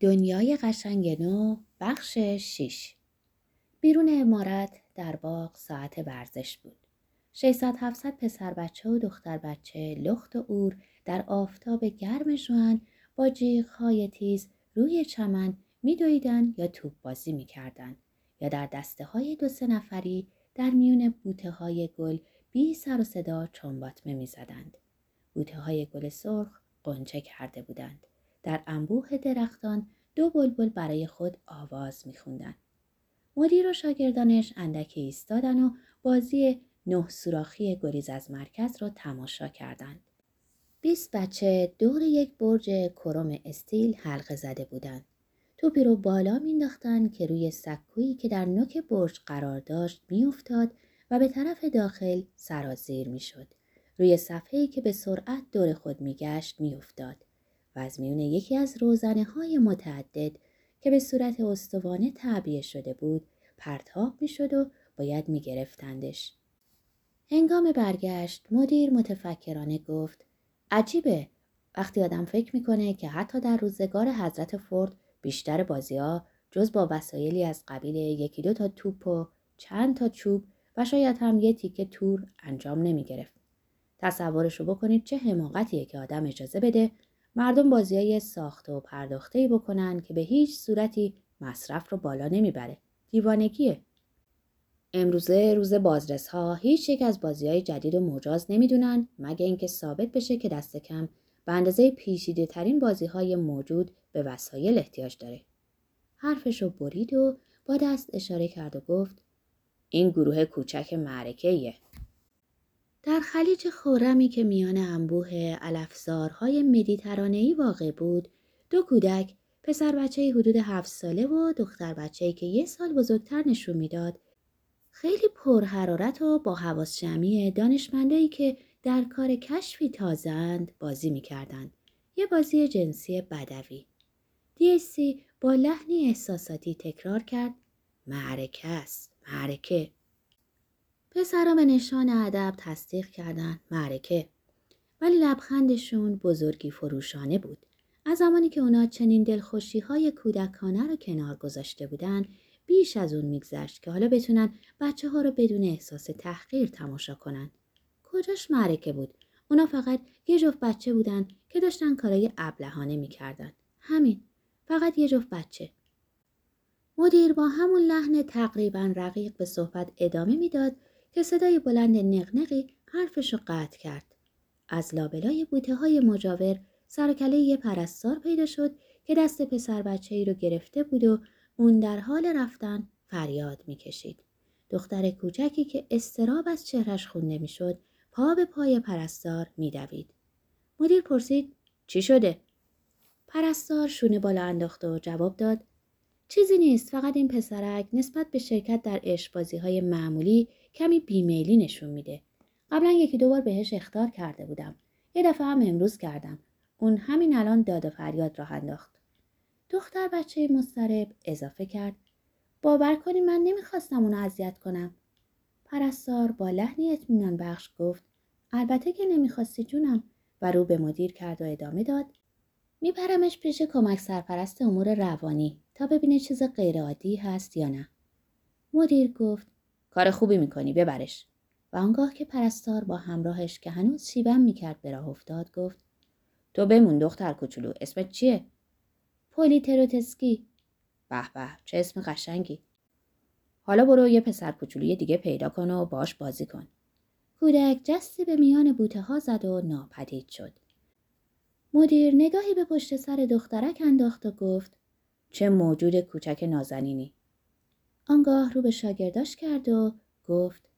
دنیای قشنگ نو بخش 6 بیرون امارت در باغ ساعت ورزش بود. 600 700 پسر بچه و دختر بچه لخت و اور در آفتاب گرم جوان با های تیز روی چمن میدویدند یا توپ بازی می‌کردند یا در دسته های دو سه نفری در میون بوته های گل بی سر و صدا چنباتمه می‌زدند. بوته های گل سرخ قنچه کرده بودند. در انبوه درختان دو بلبل برای خود آواز میخوندن. مدیر و شاگردانش اندکی ایستادن و بازی نه سوراخی گریز از مرکز را تماشا کردند. بیست بچه دور یک برج کروم استیل حلقه زده بودند. توپی رو بالا مینداختند که روی سکویی که در نوک برج قرار داشت میافتاد و به طرف داخل سرازیر می‌شد. روی صفحه‌ای که به سرعت دور خود میگشت میافتاد. و از میون یکی از روزنه های متعدد که به صورت استوانه تعبیه شده بود پرتاب می شد و باید می گرفتندش. هنگام برگشت مدیر متفکرانه گفت عجیبه وقتی آدم فکر می‌کنه که حتی در روزگار حضرت فورد بیشتر بازی ها جز با وسایلی از قبیل یکی دو تا توپ و چند تا چوب و شاید هم یه تیکه تور انجام نمی گرفت. تصورشو بکنید چه حماقتیه که آدم اجازه بده مردم بازی های ساخته و پرداخته بکنن که به هیچ صورتی مصرف رو بالا نمی‌بره. دیوانگیه. امروزه روز بازرس ها هیچ یک از بازی های جدید و مجاز نمی‌دونن مگه اینکه ثابت بشه که دست کم به اندازه پیشیده ترین بازی های موجود به وسایل احتیاج داره. حرفش رو برید و با دست اشاره کرد و گفت این گروه کوچک معرکه در خلیج خورمی که میان انبوه علفزارهای مدیترانهی واقع بود دو کودک پسر بچه حدود هفت ساله و دختر بچه که یه سال بزرگتر نشون می‌داد خیلی پرحرارت و با حواس جمعی دانشمندایی که در کار کشفی تازند بازی می‌کردند. یه بازی جنسی بدوی. دیسی با لحنی احساساتی تکرار کرد معرکه است معرکه پسرا به نشان ادب تصدیق کردند معرکه. ولی لبخندشون بزرگی فروشانه بود. از زمانی که اونا چنین دلخوشی های کودکانه رو کنار گذاشته بودن بیش از اون میگذشت که حالا بتونن بچه ها رو بدون احساس تحقیر تماشا کنن. کجاش معرکه بود؟ اونا فقط یه جفت بچه بودن که داشتن کارای ابلهانه می‌کردن. همین. فقط یه جفت بچه. مدیر با همون لحن تقریبا رقیق به صحبت ادامه می‌داد که صدای بلند نقنقی حرفش رو قطع کرد. از لابلای بوته های مجاور سرکله یه پرستار پیدا شد که دست پسر بچه ای رو گرفته بود و اون در حال رفتن فریاد می‌کشید. دختر کوچکی که استراب از چهرش خونده می‌شد پا به پای پرستار میدوید. مدیر پرسید چی شده؟ پرستار شونه بالا انداخت و جواب داد چیزی نیست فقط این پسرک نسبت به شرکت در عشقبازی های معمولی کمی بیمیلی نشون میده. قبلا یکی دو بار بهش اختار کرده بودم. یه دفعه هم امروز کردم. اون همین الان داد و فریاد راه انداخت. دختر بچه مسترب اضافه کرد. باور کنی من نمی‌خواستم اونو اذیت کنم. پرستار با لحنی اطمینان بخش گفت البته که نمی‌خواستی جونم و رو به مدیر کرد و ادامه داد میبرمش پیش کمک سرپرست امور روانی تا ببینه چیز غیرعادی هست یا نه. مدیر گفت کار خوبی می‌کنی ببرش. و آنگاه که پرستار با همراهش که هنوز شیبم می‌کرد به راه افتاد گفت تو بمون دختر کوچولو اسمت چیه؟ پولی تروتسکی. به به چه اسم قشنگی. حالا برو یه پسر کوچولوی دیگه پیدا کن و باش بازی کن. کودک جستی به میان بوته ها زد و ناپدید شد. مدیر نگاهی به پشت سر دخترک انداخت و گفت چه موجود کوچک نازنینی. آنگاه رو به شاگرداش کرد و گفت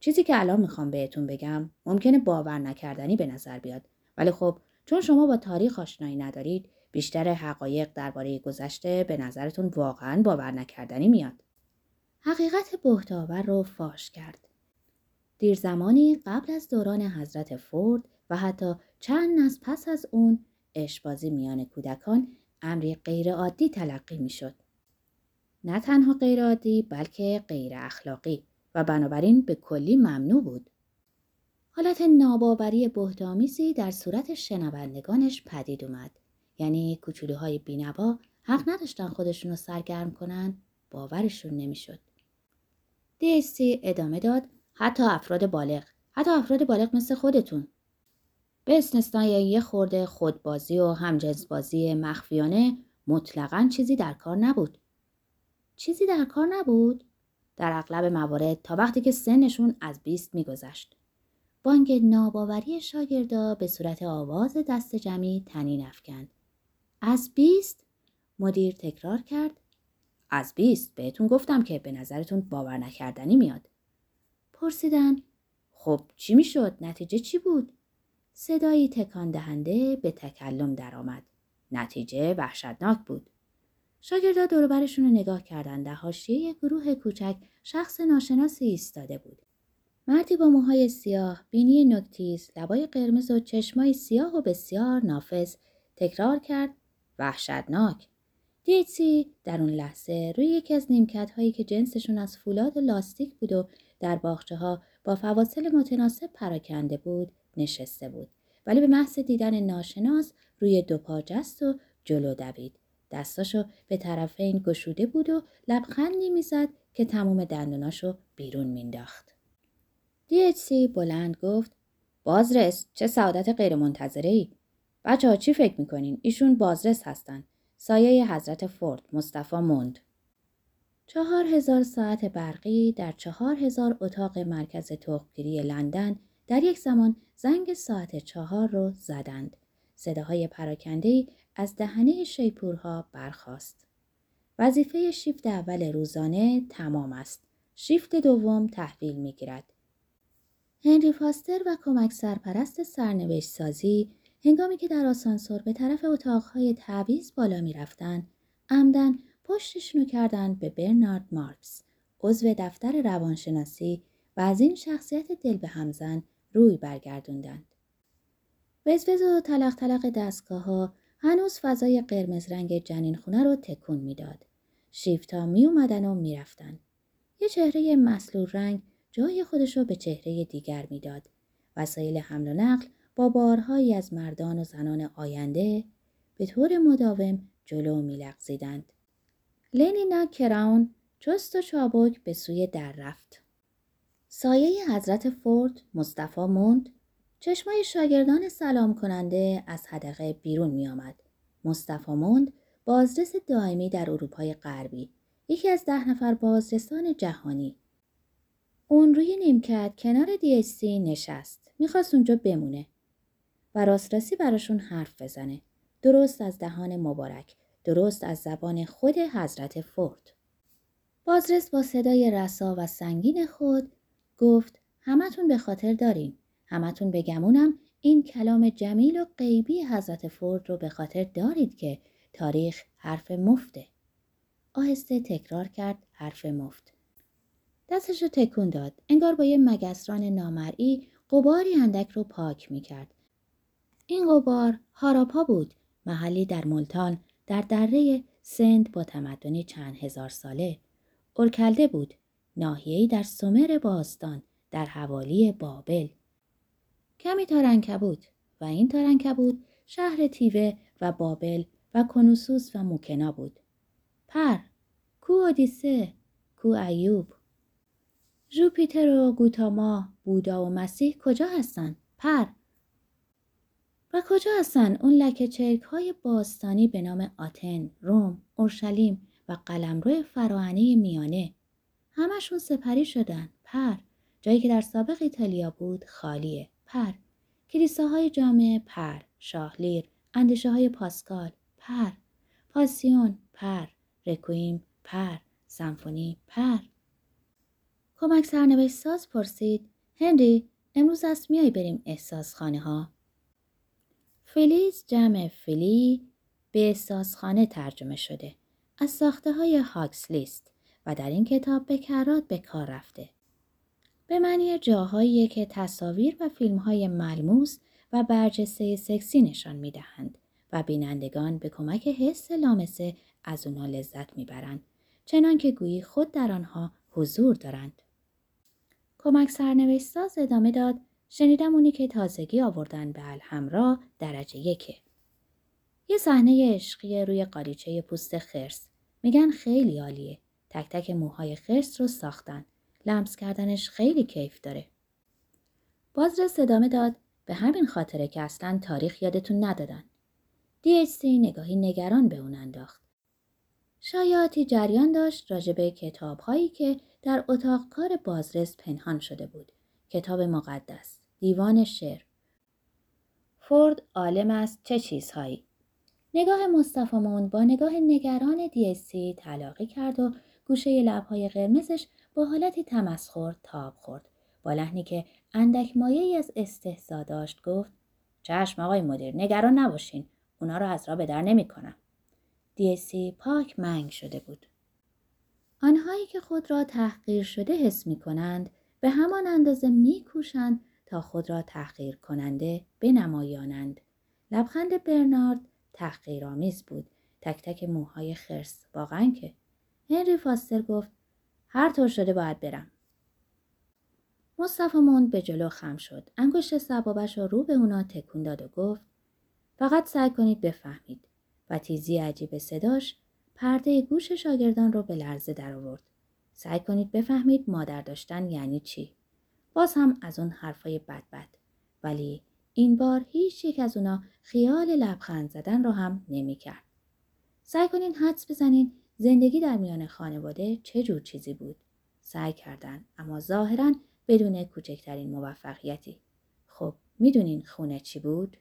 چیزی که الان می‌خوام بهتون بگم ممکنه باور نکردنی به نظر بیاد ولی خب چون شما با تاریخ آشنایی ندارید بیشتر حقایق درباره گذشته به نظرتون واقعا باور نکردنی میاد. حقیقت بهتاور رو فاش کرد. دیر زمانی قبل از دوران حضرت فورد و حتی چند نسل پس از اون اشبازی میان کودکان امری غیرعادی تلقی می‌شد. نه تنها غیرعادی بلکه غیر اخلاقی و بنابراین به کلی ممنوع بود. حالت ناباوری بهدامیزی در صورت شنوندگانش پدید اومد. یعنی کوچولوهای بینوا حق نداشتن خودشون رو سرگرم کنن باورشون نمی‌شد. دیسی ادامه داد حتی افراد بالغ حتی افراد بالغ مثل خودتون به استثنای یه خورده خودبازی و همجنسبازی مخفیانه مطلقا چیزی در کار نبود. چیزی در کار نبود؟ در اغلب موارد تا وقتی که سنشون از بیست میگذشت. بانگ ناباوری شاگردا به صورت آواز دست جمعی تنین افکند. از بیست؟ مدیر تکرار کرد. از بیست بهتون گفتم که به نظرتون باور نکردنی میاد. پرسیدن خب چی می‌شد؟ نتیجه چی بود؟ صدایی تکان دهنده به تکلم درآمد. نتیجه وحشتناک بود. شاگردا دوربرشون رو نگاه کردند. در حاشیه گروه کوچک شخص ناشناسی ایستاده بود. مردی با موهای سیاه، بینی نکتیز، لبای قرمز و چشمای سیاه و بسیار نافذ تکرار کرد وحشتناک. دیتسی در اون لحظه روی یکی از نیمکت هایی که جنسشون از فولاد و لاستیک بود و در باغچه ها با فواصل متناسب پراکنده بود نشسته بود. ولی به محض دیدن ناشناس روی دو پا جست و جلو دوید. دستاشو به طرفین گشوده بود و لبخندی می‌زد که تمام دندوناشو بیرون مینداخت دیچسی بلند گفت بازرس چه سعادت غیرمنتظره ای بچه ها چی فکر می‌کنین؟ ایشون بازرس هستن. سایه حضرت فورد مصطفی موند. چهار هزار ساعت برقی در چهار هزار اتاق مرکز تخمگیری لندن در یک زمان زنگ ساعت چهار رو زدند. صداهای پراکنده از دهنه شیپورها برخاست. وظیفه شیفت اول روزانه تمام است. شیفت دوم تحویل می گیرد. هنری فاستر و کمک سرپرست سرنوشت سازی هنگامی که در آسانسور به طرف اتاقهای تعویز بالا می رفتن، عمدن پشتشونو کردند به برنارد مارکس عضو دفتر روانشناسی و از این شخصیت دل به همزن روی برگردوندند. وزوز و تلق تلق دستگاه ها هنوز فضای قرمز رنگ جنین خونه رو تکون می‌داد. شیفتا می اومدن و می‌رفتن. یه چهره مسلول رنگ جای خودش رو به چهره دیگر می‌داد. وسایل حمل و نقل با بارهایی از مردان و زنان آینده به طور مداوم جلو میلغزیدند. لنینا کراون چست و چابک به سوی در رفت. سایه حضرت فورد مصطفی موند چشمای شاگردان سلام کننده از حدقه بیرون می آمد. مصطفی موند بازرس دائمی در اروپای غربی یکی از ده نفر بازرسان جهانی. اون روی نیمکت کنار دیستی نشست می‌خواست اونجا بمونه و راست راستی براشون حرف بزنه. درست از دهان مبارک درست از زبان خود حضرت فورد. بازرس با صدای رسا و سنگین خود گفت همتون به خاطر دارین. همتون بگمونم این کلام جمیل و غیبی حضرت فورد رو به خاطر دارید که تاریخ حرف مفته. آهسته تکرار کرد حرف مفت. دستش رو تکون داد. انگار با یه مگسران نامرئی قباری اندک رو پاک می‌کرد. این قبار هاراپا بود محلی در ملتان در دره سند با تمدنی چند هزار ساله. ارکلده بود. ناحیه‌ای در سومر باستان در حوالی بابل. کمی تارنکبوت و این تارنکبوت شهر تیوه و بابل و کنوسوس و موکنا بود. پر کو اودیسه کو ایوب. ژوپیتر و گوتاما بودا و مسیح کجا هستند پر. و کجا هستن اون لکه چرک های باستانی به نام آتن، روم، اورشلیم و قلمرو فراعنه میانه؟ همشون سپری شدن. پر. جایی که در سابق ایتالیا بود خالیه. پر. کلیساهای جامع پر. شاهلیر. اندیشه های پاسکال. پر. پاسیون پر. رکویم پر. سمفونی پر. کمک سرنوشت ساز پرسید هنری امروز است میای بریم احساس خانه ها فلیز جمع فلی به احساسخانه ترجمه شده. از ساخته های هاکس لیست. و در این کتاب به کرات به کار رفته. به معنی جاهایی که تصاویر و فیلم های ملموس و برجسته سکسی نشان می دهند و بینندگان به کمک حس لامسه از اونا لذت می‌برند چنان که گویی خود در آنها حضور دارند. کمک سرنوشت ساز ادامه داد شنیدم اونی که تازگی آوردن به الحمرا درجه یکه. یه صحنه عشقی روی قالیچه پوست خرس. میگن خیلی عالیه. تک تک موهای خرس رو ساختن. لمس کردنش خیلی کیف داره. بازرس ادامه داد به همین خاطره که اصلا تاریخ یادتون ندادن. دیستی نگاهی نگران به اون انداخت. شایعاتی جریان داشت راجبه کتاب هایی که در اتاق کار بازرس پنهان شده بود. کتاب مقدس، دیوان شعر. فورد عالم است چه چیزهایی. نگاه مصطفی با نگاه نگران دیستی تلاقی کرد و گوشه لبهای قرمزش با حالتی تمسخر تاب خورد. با لحنی که اندک مایه از استحضا داشت گفت چشم آقای مدیر نگران نباشین اونا رو از را به در نمی کنم. دیسی پاک منگ شده بود. آنهایی که خود را تحقیر شده حس می کنند به همان اندازه می کوشند تا خود را تحقیر کننده بنمایانند. لبخند برنارد تحقیرآمیز بود. تک تک موهای خرس. واقعا که. هنری فاستر گفت هر طور شده باید برم. مصطفی موند به جلو خم شد. انگشت سبابش را رو به اونا تکون داد و گفت فقط سعی کنید بفهمید. و تیزی عجیب صداش پرده گوش شاگردان رو به لرزه در آورد. سعی کنید بفهمید مادر داشتن یعنی چی. باز هم از اون حرفای بد بد. ولی این بار هیچ یک از اونا خیال لبخند زدن رو هم نمی کرد. سعی کنین حدس بزنین زندگی در میان خانواده چه جور چیزی بود. سعی کردن اما ظاهرا بدون کوچکترین موفقیتی. خب می‌دونین خونه چی بود؟